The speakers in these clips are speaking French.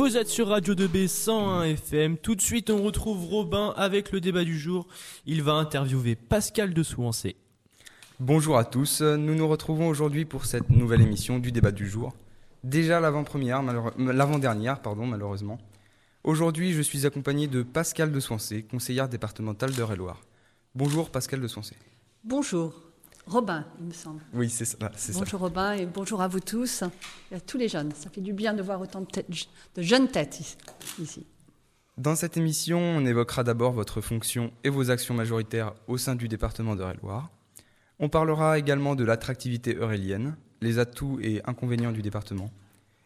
Vous êtes sur Radio 2B 101 FM. Tout de suite, on retrouve Robin avec le débat du jour. Il va interviewer Pascal de Souancé. Bonjour à tous, nous nous retrouvons aujourd'hui pour cette nouvelle émission du débat du jour. Déjà l'avant-première, l'avant-dernière, pardon, malheureusement. Aujourd'hui, je suis accompagné de Pascal de Soincé, conseillère départementale d'Eure-et-Loire. Bonjour Pascal de Soincé. Bonjour. Robin, il me semble. Oui, c'est ça. Bonjour Robin et bonjour à vous tous et à tous les jeunes. Ça fait du bien de voir autant de, de jeunes têtes ici. Dans cette émission, on évoquera d'abord votre fonction et vos actions majoritaires au sein du département d'Eure-et-Loire. On parlera également de l'attractivité eurélienne, les atouts et inconvénients du département.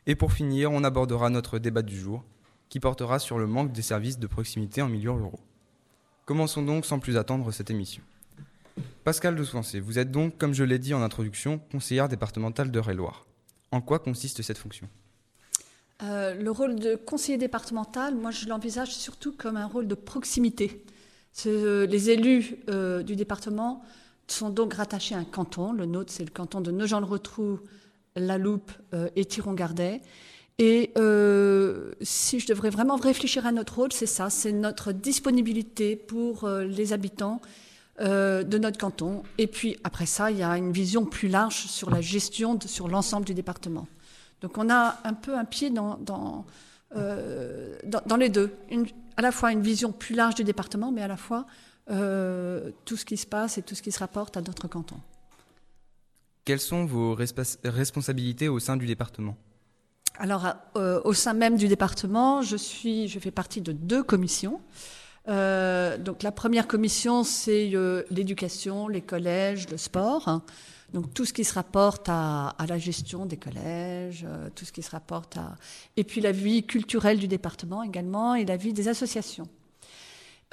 Et pour finir, on abordera notre débat du jour, qui portera sur le manque des services de proximité en milieu ruraux. Commençons donc sans plus attendre cette émission. Pascal de Souancé, vous êtes donc, comme je l'ai dit en introduction, conseillère départementale d'Eure-et-Loire. En quoi consiste cette fonction? Euh, Le rôle de conseiller départemental, moi je l'envisage surtout comme un rôle de proximité. Les élus euh, du département sont donc rattachés à un canton. Le nôtre, c'est le canton de Nogent-le-Rotrou, La Loupe euh, et Thiron-Gardet. Et si je devrais vraiment réfléchir à notre rôle, c'est ça, c'est notre disponibilité pour les habitants de notre canton. Et puis après ça, il y a une vision plus large sur la gestion, sur l'ensemble du département. Donc on a un peu un pied dans, dans, dans, les deux. Une, à la fois une vision plus large du département, mais à la fois euh, tout ce qui se passe et tout ce qui se rapporte à notre canton. Quelles sont vos responsabilités au sein du département? Alors, euh, au sein même du département, je, suis, je fais partie de deux commissions. Euh, donc, la première commission, c'est l'éducation, les collèges, le sport. Hein. Donc, tout ce qui se rapporte à, à la gestion des collèges, tout ce qui se rapporte à. Et puis, la vie culturelle du département également et la vie des associations.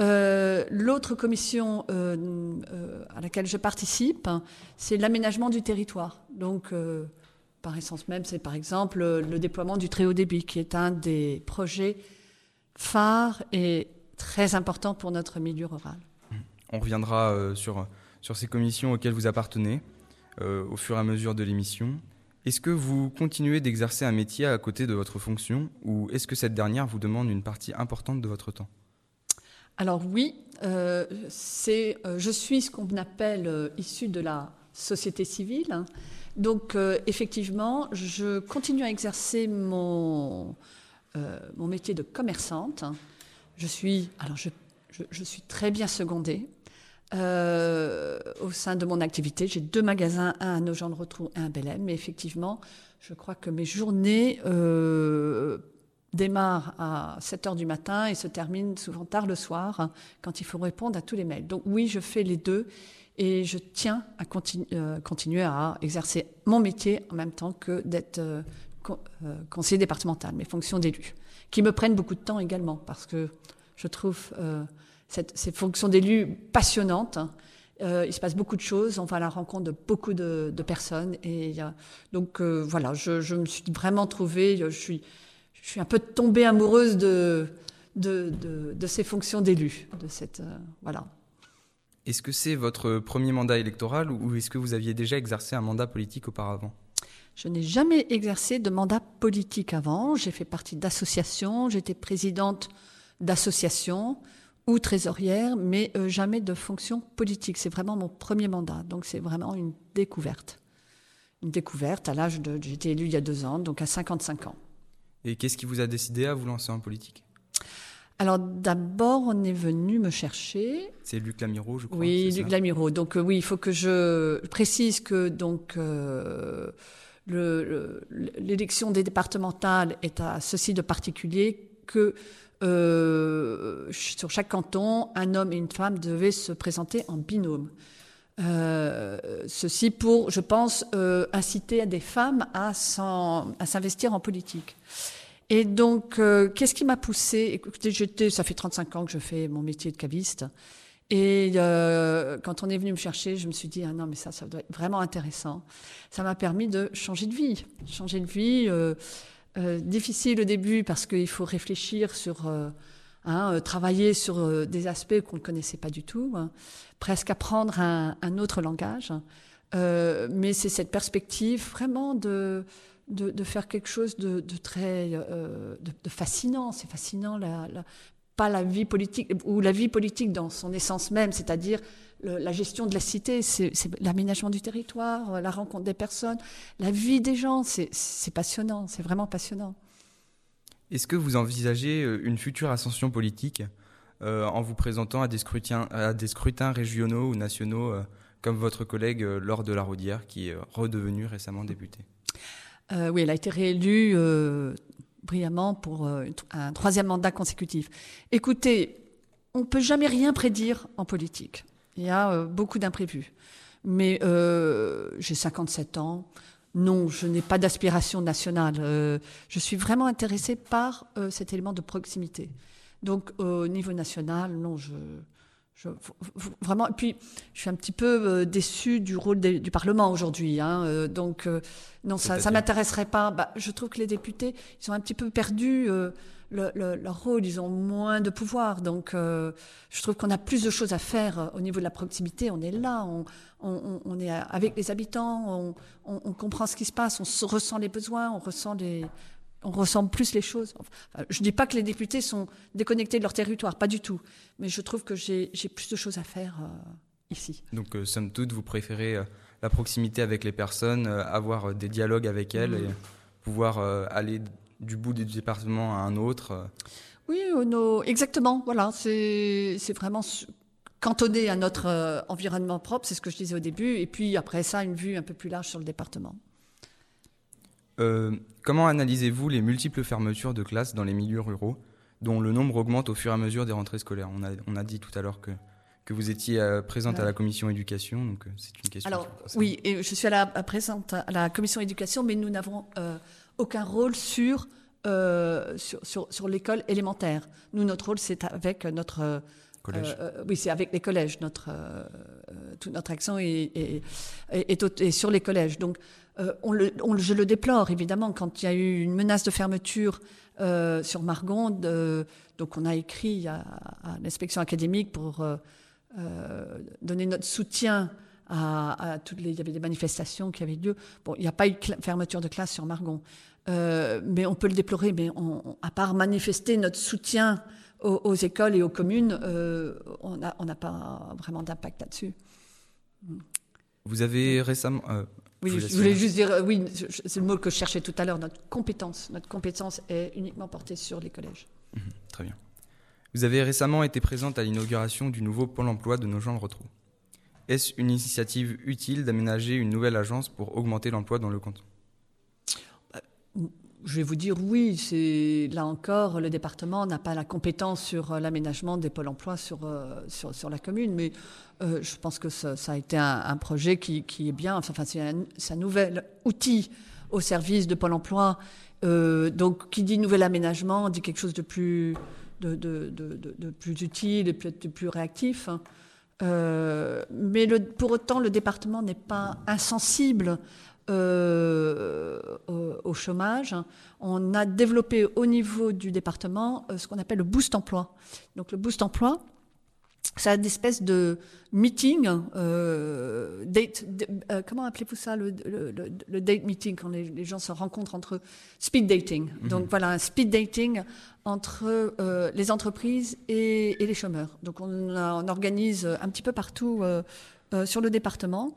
Euh, l'autre commission euh, euh, à laquelle je participe, c'est l'aménagement du territoire. Donc, par essence même, c'est par exemple le déploiement du très haut débit, qui est un des projets phares et très importants pour notre milieu rural. On reviendra sur, sur ces commissions auxquelles vous appartenez au fur et à mesure de l'émission. Est-ce que vous continuez d'exercer un métier à côté de votre fonction ou est-ce que cette dernière vous demande une partie importante de votre temps? Alors oui, euh, c'est, euh, je suis ce qu'on appelle euh, issu de la société civile. Donc effectivement, je continue à exercer mon, mon métier de commerçante. Je suis, alors je, je, suis très bien secondée. au sein de mon activité. J'ai deux magasins, un à Nogent-le-Rotrou et un à Belém. Mais effectivement, je crois que mes journées démarre à 7 heures du matin et se termine souvent tard le soir quand il faut répondre à tous les mails. Donc oui, je fais les deux et je tiens à euh, continuer à exercer mon métier en même temps que d'être euh, euh, conseiller départemental, mes fonctions d'élu, qui me prennent beaucoup de temps également parce que je trouve ces fonctions d'élu passionnantes. il se passe beaucoup de choses, on va à la rencontre de beaucoup de, personnes. Et donc voilà, je, me suis vraiment trouvée, je suis, un peu tombée amoureuse de, de, ces fonctions d'élu. De cette, euh, voilà. Est-ce que c'est votre premier mandat électoral ou est-ce que vous aviez déjà exercé un mandat politique auparavant? Je n'ai jamais exercé de mandat politique avant. J'ai fait partie d'associations, j'étais présidente d'associations ou trésorière, mais euh, jamais de fonction politique. C'est vraiment mon premier mandat, donc c'est vraiment une découverte. Une découverte à l'âge de... J'étais élue il y a deux ans, donc à 55 ans. Et qu'est-ce qui vous a décidé à vous lancer en politique? Alors d'abord, on est venu me chercher. C'est Luc Lamiro, je crois. Oui, Luc Lamiro. Donc euh, oui, il faut que je précise que donc euh, l'élection des départementales est à ceci de particulier que euh, sur chaque canton, un homme et une femme devaient se présenter en binôme. ceci pour, je pense, inciter à des femmes à s'investir en politique. Et donc, euh, qu'est-ce qui m'a poussé Écoutez, ça fait 35 ans que je fais mon métier de caviste. Et euh, quand on est venu me chercher, je me suis dit, ah non, mais ça, ça doit être vraiment intéressant. Ça m'a permis de changer de vie. Changer de vie, euh, euh difficile au début parce qu'il faut réfléchir sur, hein, travailler sur des aspects qu'on ne connaissait pas du tout, hein, presque apprendre un, autre langage. mais c'est cette perspective vraiment de de, faire quelque chose de, très de, fascinant. C'est fascinant, la, pas la vie politique, ou la vie politique dans son essence même, c'est-à-dire la gestion de la cité, c'est l'aménagement du territoire, la rencontre des personnes, la vie des gens, c'est passionnant, c'est vraiment passionnant. Est-ce que vous envisagez euh, une future ascension politique euh, en vous présentant à des scrutins, à des scrutins régionaux ou nationaux, euh, comme votre collègue Laure de la Rodière, qui est redevenue récemment députée? Oui, elle a été réélue brillamment pour un troisième mandat consécutif. Écoutez, on ne peut jamais rien prédire en politique. Il y a beaucoup d'imprévus. Mais j'ai 57 ans. Non, je n'ai pas d'aspiration nationale. Euh, je suis vraiment intéressée par euh, cet élément de proximité. Donc, au niveau national, non, je, vraiment. Et puis, je suis un petit peu euh, déçue du rôle du Parlement aujourd'hui. Hein, donc, non, ça, ça m'intéresserait pas. Bah, je trouve que les députés, ils sont un petit peu perdus leur rôle, ils ont moins de pouvoir. Donc, euh, je trouve qu'on a plus de choses à faire euh, au niveau de la proximité. On est là, on, est avec les habitants, on, comprend ce qui se passe, on ressent les besoins, on ressent les, on ressent plus les choses. je ne dis pas que les députés sont déconnectés de leur territoire, pas du tout. Mais je trouve que j'ai plus de choses à faire euh, ici. Donc, somme toute, vous préférez la proximité avec les personnes, avoir des dialogues avec elles et pouvoir aller du bout du département à un autre euh. Oui, euh, exactement. Voilà, c'est vraiment cantonné à notre euh, environnement propre, c'est ce que je disais au début, et puis après ça, une vue un peu plus large sur le département. Comment analysez-vous les multiples fermetures de classes dans les milieux ruraux, dont le nombre augmente au fur et à mesure des rentrées scolaires? On a, on a dit tout à l'heure que, que vous étiez présente à la commission éducation, donc c'est une question. Alors oui, et je suis à la, présente à la commission éducation, mais nous n'avons aucun rôle sur, euh, sur, sur, l'école élémentaire. Nous, notre rôle, c'est avec notre... Collège. Euh, oui, c'est avec les collèges. Notre, euh, toute notre action est, est, sur les collèges. Donc, le, je le déplore, évidemment, quand il y a eu une menace de fermeture sur Margonde. donc, on a écrit à, l'inspection académique pour donner notre soutien à, toutes les, il y avait des manifestations qui avaient lieu. Bon, il n'y a pas eu de fermeture de classe sur Margon, euh, mais on peut le déplorer. Mais à part manifester notre soutien aux, écoles et aux communes, euh, on n'a pas vraiment d'impact là-dessus. Vous avez récemment. Euh, oui, je, voulais juste dire, oui, c'est le mot que je cherchais tout à l'heure, notre compétence. Notre compétence est uniquement portée sur les collèges. Mhm, très bien. Vous avez récemment été présente à l'inauguration du nouveau Pôle emploi de nos gens le retrouvent. Est-ce une initiative utile d'aménager une nouvelle agence pour augmenter l'emploi dans le canton? Je vais vous dire oui, c'est là encore, le département n'a pas la compétence sur euh, l'aménagement des pôles emploi sur, euh, sur, la commune, mais euh, je pense que ça, a été un, projet qui, qui, est bien, enfin, c'est un, nouvel outil au service de Pôle emploi. donc, qui dit nouvel aménagement dit quelque chose de plus, de, plus utile et peut-être de plus réactif. Hein. Mais pour autant, le département n'est pas insensible au, chômage. On a développé au niveau du département euh, ce qu'on appelle le boost emploi. Donc le boost emploi, c'est une espèce de meeting, euh, date, euh, comment appelez-vous ça, le, le, date meeting, quand les, gens se rencontrent entre eux Speed dating. Mhm. Donc voilà, un speed dating entre euh, les entreprises et, les chômeurs. Donc on, on, organise un petit peu partout sur le département.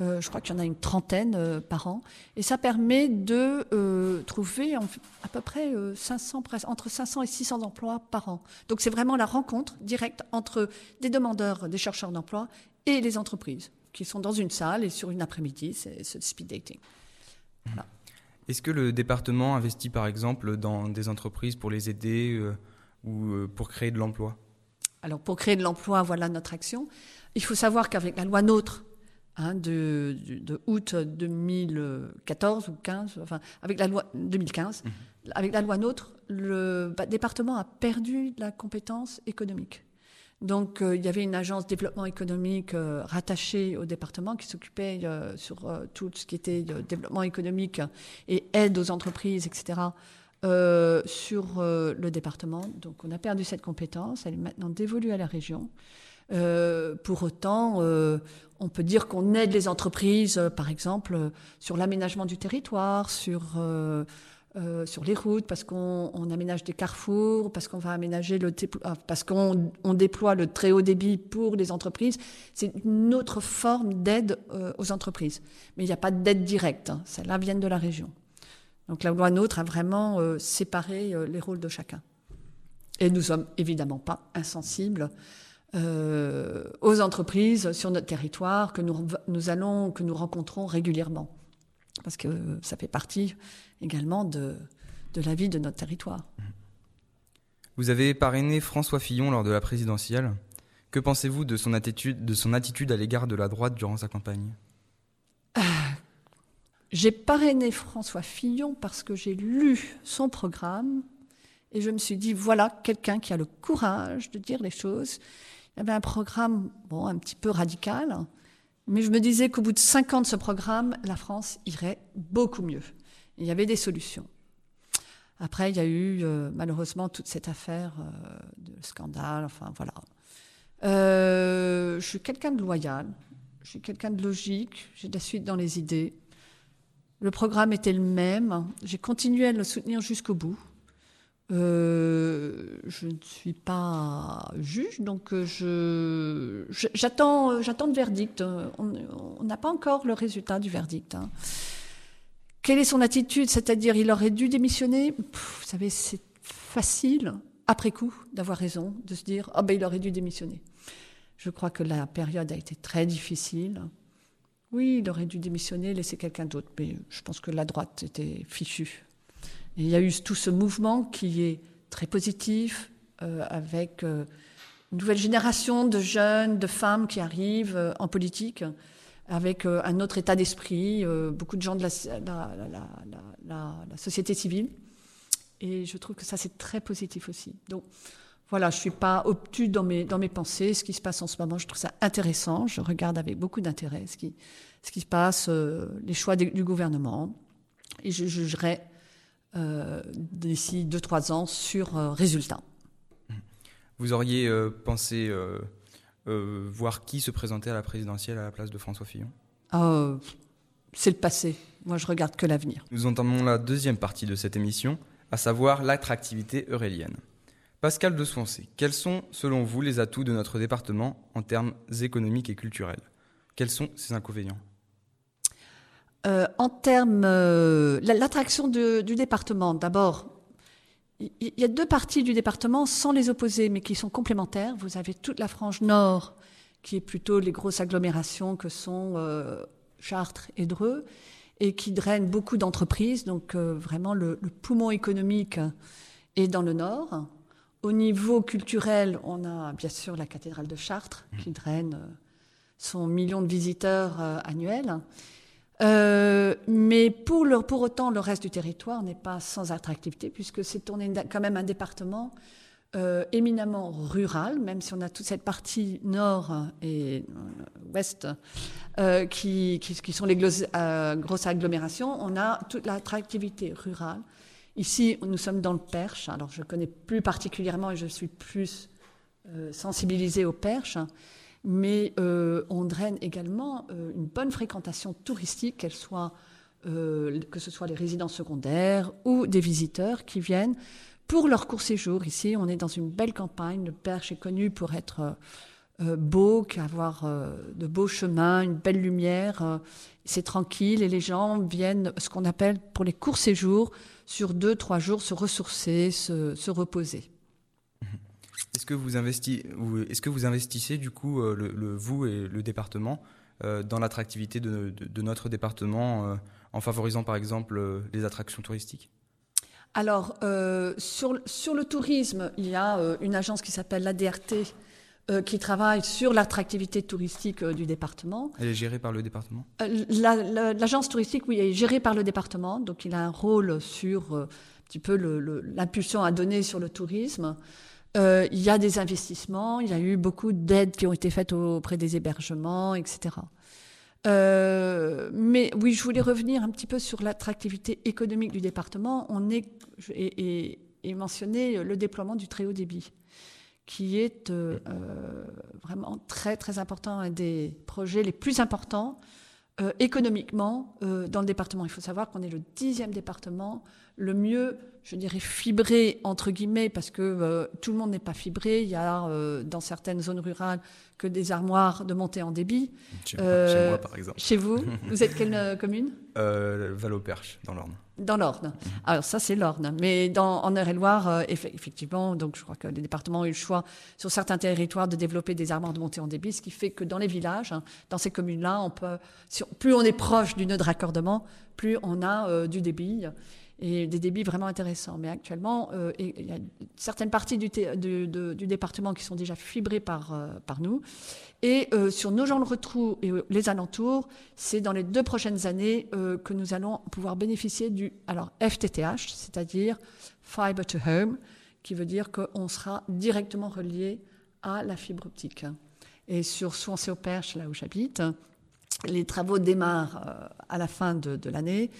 Euh, je crois qu'il y en a une trentaine euh, par an. Et ça permet de euh, trouver à peu près 500, entre 500 et 600 emplois par an. Donc c'est vraiment la rencontre directe entre des demandeurs, des chercheurs d'emploi et les entreprises qui sont dans une salle et sur une après-midi, c'est ce speed dating. Est-ce que le département investit par exemple dans des entreprises pour les aider ou pour créer de l'emploi? Alors pour créer de l'emploi, voilà notre action. Il faut savoir qu'avec la loi NOTRe, Hein, de, de, août 2014 ou 15, enfin avec la loi 2015, mhm. avec la loi NOTRe, le département a perdu la compétence économique. Donc euh, il y avait une agence développement économique euh, rattachée au département qui s'occupait euh, sur tout ce qui était développement économique et aide aux entreprises, etc. sur le département. Donc on a perdu cette compétence, elle est maintenant dévolue à la région. Pour autant, on peut dire qu'on aide les entreprises, euh, par exemple, euh, sur l'aménagement du territoire, sur, euh, sur les routes, parce qu'on aménage des carrefours, parce qu'on va aménager le parce qu'on on déploie le très haut débit pour les entreprises. C'est une autre forme d'aide aux entreprises. Mais il n'y a pas d'aide directe. Hein. Celles-là viennent de la région. Donc la loi NOTRe a vraiment séparé les rôles de chacun. Et nous sommes évidemment pas insensibles euh, aux entreprises sur notre territoire que nous, nous allons, que nous rencontrons régulièrement. Parce que ça fait partie également de, de la vie de notre territoire. Vous avez parrainé François Fillon lors de la présidentielle. Que pensez-vous de son attitude, de son attitude à l'égard de la droite durant sa campagne? Euh, J'ai parrainé François Fillon parce que j'ai lu son programme et je me suis dit, voilà quelqu'un qui a le courage de dire les choses il y avait un programme, bon, un petit peu radical, mais je me disais qu'au bout de cinq ans de ce programme, la France irait beaucoup mieux. il y avait des solutions. Après, il y a eu euh, malheureusement toute cette affaire euh, de scandale, enfin voilà. Euh, je suis quelqu'un de loyal, je suis quelqu'un de logique, j'ai de la suite dans les idées. Le programme était le même, j'ai continué à le soutenir jusqu'au bout. Euh, je ne suis pas juge, donc euh, je, j'attends, euh, j'attends le verdict. On n'a pas encore le résultat du verdict. Hein. Quelle est son attitude? C'est-à-dire, il aurait dû démissionner? Vous savez, c'est facile, après coup, d'avoir raison, de se dire, ah ben, il aurait dû démissionner. Je crois que la période a été très difficile. Oui, il aurait dû démissionner, laisser quelqu'un d'autre, mais je pense que la droite était fichue il y a eu tout ce mouvement qui est très positif, euh, avec euh, une nouvelle génération de jeunes, de femmes qui arrivent euh, en politique, avec un autre état d'esprit, beaucoup de gens de la, société civile. Et je trouve que ça, c'est très positif aussi. Donc, voilà, je suis pas obtus dans mes, dans mes pensées. Ce qui se passe en ce moment, je trouve ça intéressant. Je regarde avec beaucoup d'intérêt ce qui, ce qui se passe, les choix du gouvernement. Et je jugerai d'ici 2-3 ans sur euh, résultat. Vous auriez euh, pensé voir qui se présentait à la présidentielle à la place de François Fillon? C'est le passé. Moi, je regarde que l'avenir. Nous entamons la deuxième partie de cette émission, à savoir l'attractivité eurélienne. Pascal de Swancé, quels sont, selon vous, les atouts de notre département en termes économiques et culturels? Quels sont ses inconvénients? Euh, en termes, euh, l'attraction du département, d'abord, il y a deux parties du département sans les opposer, mais qui sont complémentaires. Vous avez toute la frange nord, qui est plutôt les grosses agglomérations que sont euh, Chartres et Dreux, et qui drainent beaucoup d'entreprises. Donc vraiment, le, poumon économique est dans le nord. Au niveau culturel, on a bien sûr la cathédrale de Chartres, qui draine son million de visiteurs annuels. Euh, mais pour, pour autant, le reste du territoire n'est pas sans attractivité, puisque c'est quand même un département euh, éminemment rural, même si on a toute cette partie nord et euh, ouest qui, qui, sont les grosses agglomérations, on a toute l'attractivité rurale. Ici, nous sommes dans le Perche, alors je connais plus particulièrement et je suis plus sensibilisée au Perche mais euh, on draine également euh, une bonne fréquentation touristique, euh, que ce soit les résidents secondaires ou des visiteurs qui viennent pour leur court séjour. Ici, on est dans une belle campagne. Le Perche est connu pour être beau, avoir de beaux chemins, une belle lumière. c'est tranquille et les gens viennent, ce qu'on appelle pour les courts séjours, sur deux, trois jours, se ressourcer, se reposer. Est-ce que vous est-ce que vous investissez du coup euh, le, vous et le département euh, dans l'attractivité de, notre département euh, en favorisant par exemple les attractions touristiques? Alors sur, sur le tourisme, il y a une agence qui s'appelle l'ADRT qui travaille sur l'attractivité touristique du département. Elle est gérée par le département? L'agence touristique, oui, est gérée par le département, donc il a un rôle sur un petit peu l'impulsion à donner sur le tourisme. Euh, il y a des investissements, il y a eu beaucoup d'aides qui ont été faites auprès des hébergements, etc. Euh, mais oui, je voulais revenir un petit peu sur l'attractivité économique du département. On est et, mentionner le déploiement du très haut débit, qui est euh, vraiment très très important, un des projets les plus importants économiquement dans le département. Il faut savoir qu'on est le dixième département le mieux, je dirais, fibré entre guillemets, parce que euh, tout le monde n'est pas fibré. Il y a euh, dans certaines zones rurales que des armoires de montée en débit. Chez, Euh, moi, par exemple. Chez vous, vous êtes quelle euh, commune? Euh, Val-au-Perche, dans l'Orne. Dans l'Orne. Alors ça, c'est l'Orne. Mais dans, en Eure-et-Loire, euh, eff- effectivement, donc je crois que les départements ont eu le choix sur certains territoires de développer des armoires de montée en débit, ce qui fait que dans les villages, hein, dans ces communes-là, on peut, si plus on est proche du nœud de raccordement, plus on a euh, du débit et des débits vraiment intéressants. Mais actuellement, euh, il y a certaines parties du, département qui sont déjà fibrées par, euh, par nous. Et euh, sur nos gens le retrou et les alentours, c'est dans les deux prochaines années que nous allons pouvoir bénéficier du alors FTTH, c'est-à-dire Fiber to Home, qui veut dire qu'on sera directement relié à la fibre optique. Et sur Swansea-au-Perche, là où j'habite, les travaux démarrent à la fin de l'année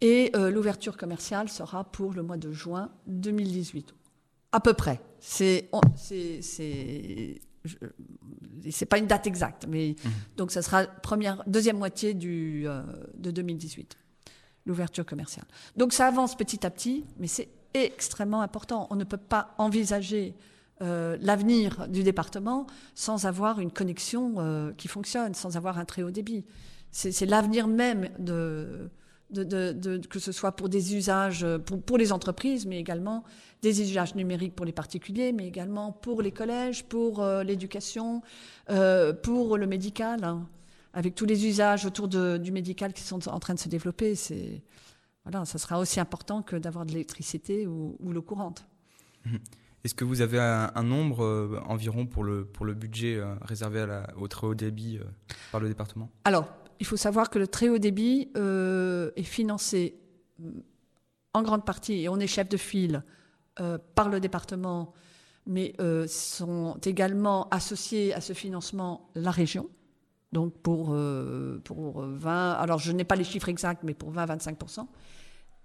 et euh, l'ouverture commerciale sera pour le mois de juin 2018. À peu près. C'est, c'est, pas une date exacte, mais donc ça sera première, deuxième moitié du, euh, de 2018, l'ouverture commerciale. Donc ça avance petit à petit, mais c'est extrêmement important. On ne peut pas envisager euh, l'avenir du département sans avoir une connexion euh, qui fonctionne, sans avoir un très haut débit. C'est, c'est l'avenir même de, de, de- de- que ce soit pour des usages euh, pour, pour les entreprises, mais également des usages numériques pour les particuliers, mais également pour les collèges, pour euh, l'éducation, euh, pour le médical, hein. avec tous les usages autour de- du médical qui sont en train de se développer. C'est voilà, ça sera aussi important que d'avoir de l'électricité ou, ou l'eau courante. Est-ce que vous avez un, un nombre euh, environ pour le, pour le budget réservé à la, au très haut débit par le département? Alors, il faut savoir que le très haut débit euh, est financé mm, en grande partie, et on est chef de file euh, par le département, mais euh, sont également associés à ce financement la région. Donc pour, euh, pour 20, alors je n'ai pas les chiffres exacts, mais pour 20-25%.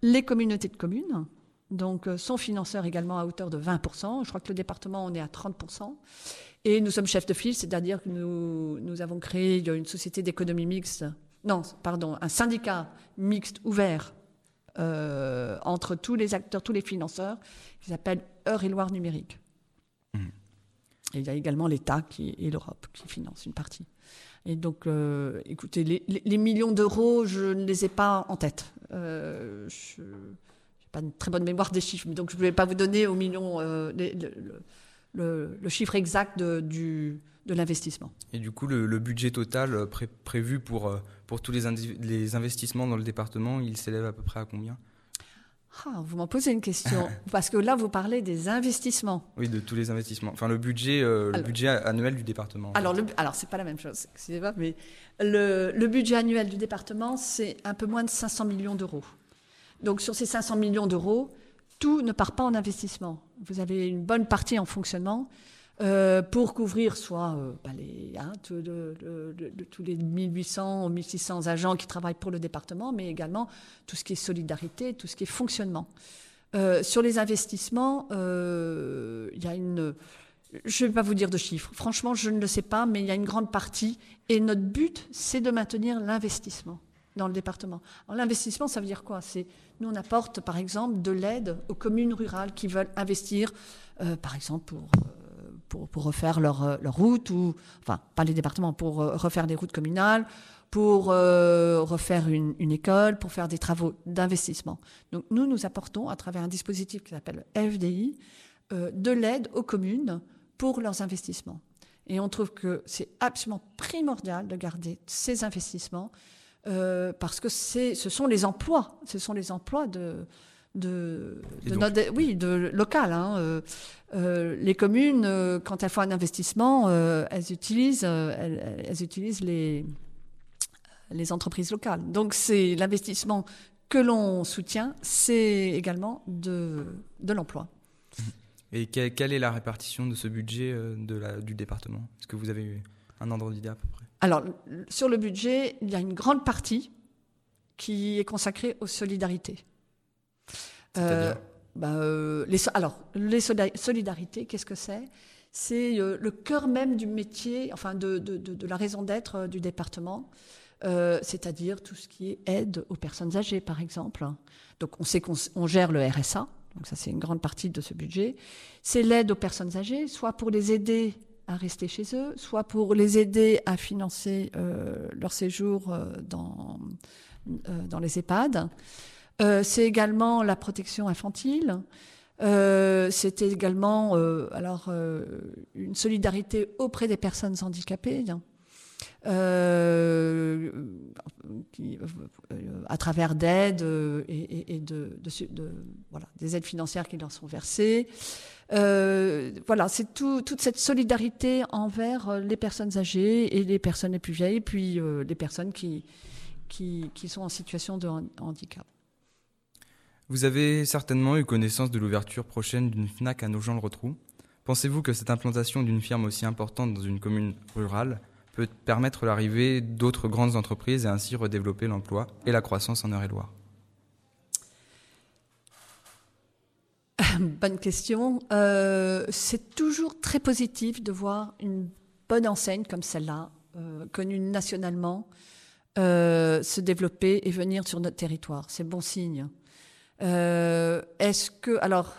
Les communautés de communes, donc euh, sont financeurs également à hauteur de 20%. Je crois que le département, on est à 30%. Et nous sommes chefs de file, c'est-à-dire que nous, nous avons créé une société d'économie mixte, non, pardon, un syndicat mixte ouvert euh, entre tous les acteurs, tous les financeurs, qui s'appelle Eure-et-Loire Numérique. Mhm. Et il y a également l'État et l'Europe qui financent une partie. Et donc, euh, écoutez, les, millions d'euros, je ne les ai pas en tête. Euh, je pas une très bonne mémoire des chiffres, donc je ne vais pas vous donner aux millions euh, les- le, le- le- le chiffre exact de, du, de l'investissement. Et du coup, le, le budget total euh, pré- prévu pour, euh, pour tous les, investissements dans le département, il s'élève à peu près à combien? Ah, vous m'en posez une question, parce que là, vous parlez des investissements. Oui, de tous les investissements. Enfin, le budget, euh, le budget annuel du département. en Alors, le, alors c'est pas la même chose, excusez-moi, mais le, le budget annuel du département, c'est un peu moins de 500 millions d'euros. Donc, sur ces 500 millions d'euros, tout ne part pas en investissement. Vous avez une bonne partie en fonctionnement euh, pour couvrir soit tous les 1800 ou 1600 agents qui travaillent pour le département, mais également tout ce qui est solidarité, tout ce qui est fonctionnement. Euh, sur les investissements, euh, il y a une je ne vais pas vous dire de chiffres. Franchement, je ne le sais pas, mais il y a une grande partie. Et notre but, c'est de maintenir l'investissement dans le département. L'investissement, ça veut dire quoi? Nous, on apporte, par exemple, de l'aide aux communes rurales qui veulent investir, euh, par exemple, pour, euh, pour, refaire leur, euh, leur route, ou, enfin, pas les départements, pour refaire des routes communales, pour refaire une, une école, pour faire des travaux d'investissement. Donc, nous, nous apportons, à travers un dispositif qui s'appelle FDI, de l'aide aux communes pour leurs investissements. Et on trouve que c'est absolument primordial de garder ces investissements euh, parce que c'est, ce sont les emplois, ce sont les emplois de, de, Et de donc- notre, oui, de local. hein. Euh, euh, les communes, quand elles font un investissement, elles utilisent, elles, elles utilisent les, les entreprises locales. Donc c'est l'investissement que l'on soutient, c'est également de, de l'emploi. Et que- quelle est la répartition de ce budget de la, du département? Est-ce que vous avez eu un ordre d'idée à peu près Alors, sur le budget, il y a une grande partie qui est consacrée aux solidarités. C'est-à-dire bah, euh, les, so- alors, les solidarités, qu'est-ce que c'est? C'est le cœur même du métier, enfin de, de la raison d'être du département. c'est-à-dire tout ce qui est aide aux personnes âgées, par exemple. Donc on sait qu'on gère le RSA, donc ça c'est une grande partie de ce budget. C'est l'aide aux personnes âgées, soit pour les aider à rester chez eux, soit pour les aider à financer euh, leur séjour euh, dans, euh, dans les EHPAD. c'est également la protection infantile. C'était également alors une solidarité auprès des personnes handicapées. Euh, euh, à travers d'aides euh, et, voilà, des aides financières qui leur sont versées. voilà, c'est tout, toute cette solidarité envers les personnes âgées et les personnes les plus vieilles, puis les personnes qui, qui, qui, sont en situation de handicap. Vous avez certainement eu connaissance de l'ouverture prochaine d'une FNAC à Nogent-le-Rotrou. Pensez-vous que cette implantation d'une firme aussi importante dans une commune rurale peut permettre l'arrivée d'autres grandes entreprises et ainsi redévelopper l'emploi et la croissance en Eure-et-Loire Bonne question. Euh, c'est toujours très positif de voir une bonne enseigne comme celle-là, euh, connue nationalement, euh, se développer et venir sur notre territoire. C'est bon signe. Est-ce que, alors,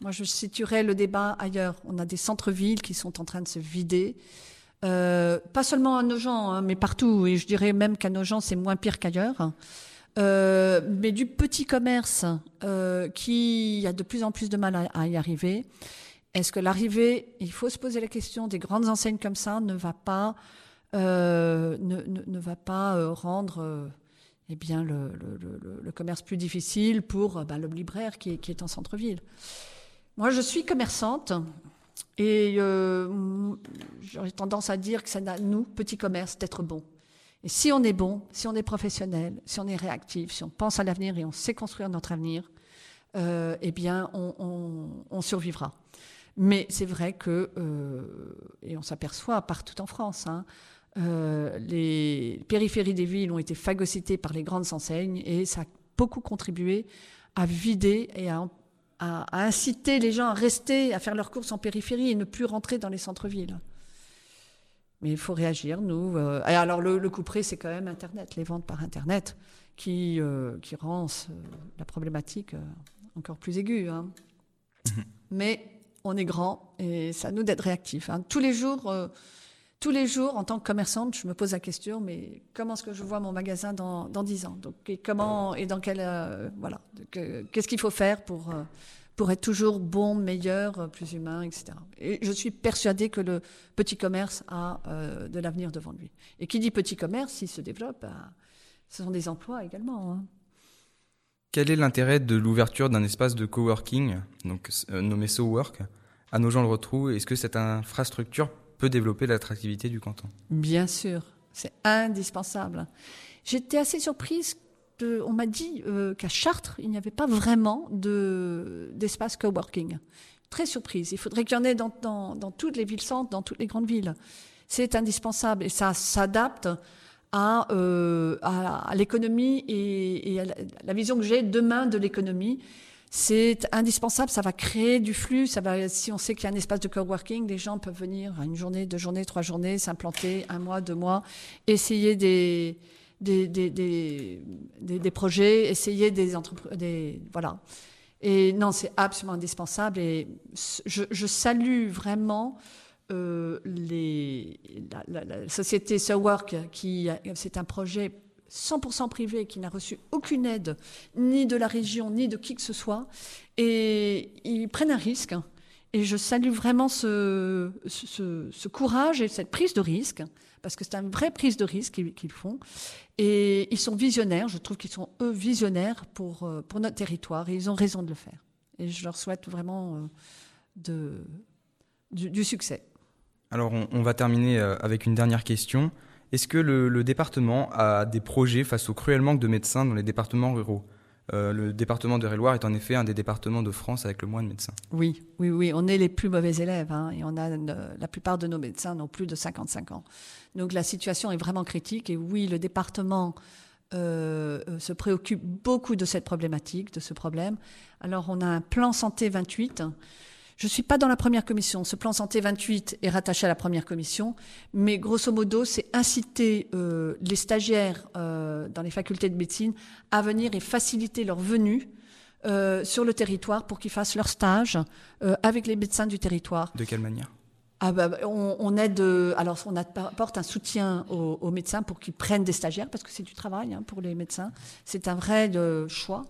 moi je situerais le débat ailleurs. On a des centres-villes qui sont en train de se vider euh, pas seulement à Nogent, hein, mais partout. Et je dirais même qu'à Nogent, c'est moins pire qu'ailleurs. Euh, mais du petit commerce euh, qui a de plus en plus de mal à, y arriver. Est-ce que l'arrivée, il faut se poser la question, des grandes enseignes comme ça ne va pas, ne, va pas rendre eh bien, le, commerce plus difficile pour ben, le libraire qui est en centre-ville Moi, je suis commerçante. Et euh, j'aurais tendance à dire que ça n'a, nous, petit commerce, d'être bon. Et si on est bon, si on est professionnel, si on est réactif, si on pense à l'avenir et on sait construire notre avenir, euh, eh bien, on, survivra. Mais c'est vrai que, euh, et on s'aperçoit partout en France, hein, les périphéries des villes ont été phagocytées par les grandes enseignes et ça a beaucoup contribué à vider et à à, inciter les gens à rester, à faire leurs courses en périphérie et ne plus rentrer dans les centres-villes. Mais il faut réagir, nous. Euh, et alors, le, le coup près, c'est quand même Internet, les ventes par Internet, qui, euh, qui rend la problématique euh, encore plus aiguë. Hein. Mhm. Mais on est grand et ça nous d'être réactifs. Hein. Tous les jours tous les jours, en tant que commerçante, je me pose la question, mais comment est-ce que je vois mon magasin dans, dans 10 ans? Donc, comment et dans quel euh, voilà, qu'est-ce qu'il faut faire pour euh, pour être toujours bon, meilleur, euh, plus humain, etc. Et je suis persuadée que le petit commerce a de l'avenir devant lui. Et qui dit petit commerce, s'il se développe, bah, ce sont des emplois également. Hein. Quel est l'intérêt de l'ouverture d'un espace de coworking, donc nommé SoWork, à nos gens le retrouvent Est-ce que cette infrastructure peut développer l'attractivité du canton. Bien sûr, c'est indispensable. J'étais assez surprise. De, on m'a dit euh, qu'à Chartres, il n'y avait pas vraiment de, d'espace coworking. Très surprise. Il faudrait qu'il y en ait dans, dans, toutes les villes-centres, dans toutes les grandes villes. C'est indispensable et ça s'adapte à, euh, à, l'économie et, à la vision que j'ai demain de l'économie c'est indispensable, ça va créer du flux, si on sait qu'il y a un espace de coworking, les gens peuvent venir une journée, deux journées, trois journées, s'implanter un mois, deux mois, essayer des, des, des, des, des projets, essayer des entreprises, voilà. Et non, c'est absolument indispensable et je, salue vraiment euh, la, la société SoWork qui, c'est un projet 100% privé, qui n'a reçu aucune aide, ni de la région, ni de qui que ce soit. Et ils prennent un risque. Et je salue vraiment ce, courage et cette prise de risque, parce que c'est une vraie prise de risque qu'ils font. Et ils sont visionnaires, je trouve qu'ils sont, eux, visionnaires pour, euh, pour notre territoire, et ils ont raison de le faire. Et je leur souhaite vraiment euh, du, succès. Alors, on, on, va terminer euh, avec une dernière question. Est-ce que le, département a des projets face au cruel manque de médecins dans les départements ruraux? Euh, le département de Réloir est en effet un des départements de France avec le moins de médecins. Oui, oui, oui, on est les plus mauvais élèves hein, et on a la plupart de nos médecins n'ont plus de 55 ans. Donc la situation est vraiment critique et oui, le département euh, euh, se préoccupe beaucoup de cette problématique, de ce problème. Alors on a un plan santé 28 Je ne suis pas dans la première commission. Ce plan santé 28 est rattaché à la première commission, mais grosso modo, c'est inciter euh, les stagiaires euh, dans les facultés de médecine à venir et faciliter leur venue euh, sur le territoire pour qu'ils fassent leur stage avec les médecins du territoire. De quelle manière? Ah bah, on, aide, alors on apporte un soutien aux, médecins pour qu'ils prennent des stagiaires parce que c'est du travail hein, pour les médecins. C'est un vrai choix.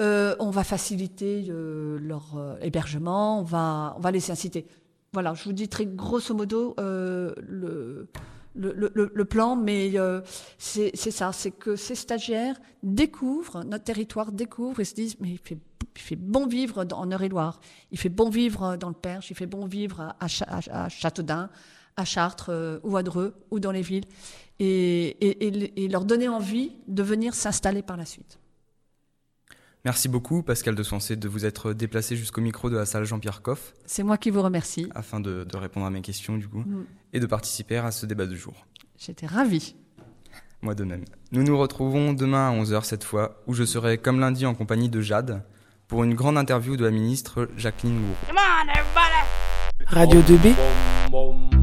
Euh, on va faciliter euh, leur euh, hébergement, on va, les inciter. Voilà, je vous dis très grosso modo le, plan, mais c'est ça, c'est que ces stagiaires découvrent, notre territoire découvre et se disent, mais il fait, bon vivre en Eure-et-Loire, il fait bon vivre dans le Perche, il fait bon vivre à, Châteaudun, à Chartres ou à Dreux ou dans les villes, et leur donner envie de venir s'installer par la suite. Merci beaucoup, Pascal de Sensé, de vous être déplacé jusqu'au micro de la salle Jean-Pierre Coff. C'est moi qui vous remercie. Afin de, répondre à mes questions, du coup, mm. et de participer à ce débat de jour. J'étais ravie. Moi de même. Nous nous retrouvons demain à 11h cette fois, où je serai comme lundi en compagnie de Jade, pour une grande interview de la ministre Jacqueline Gouraud. Radio 2B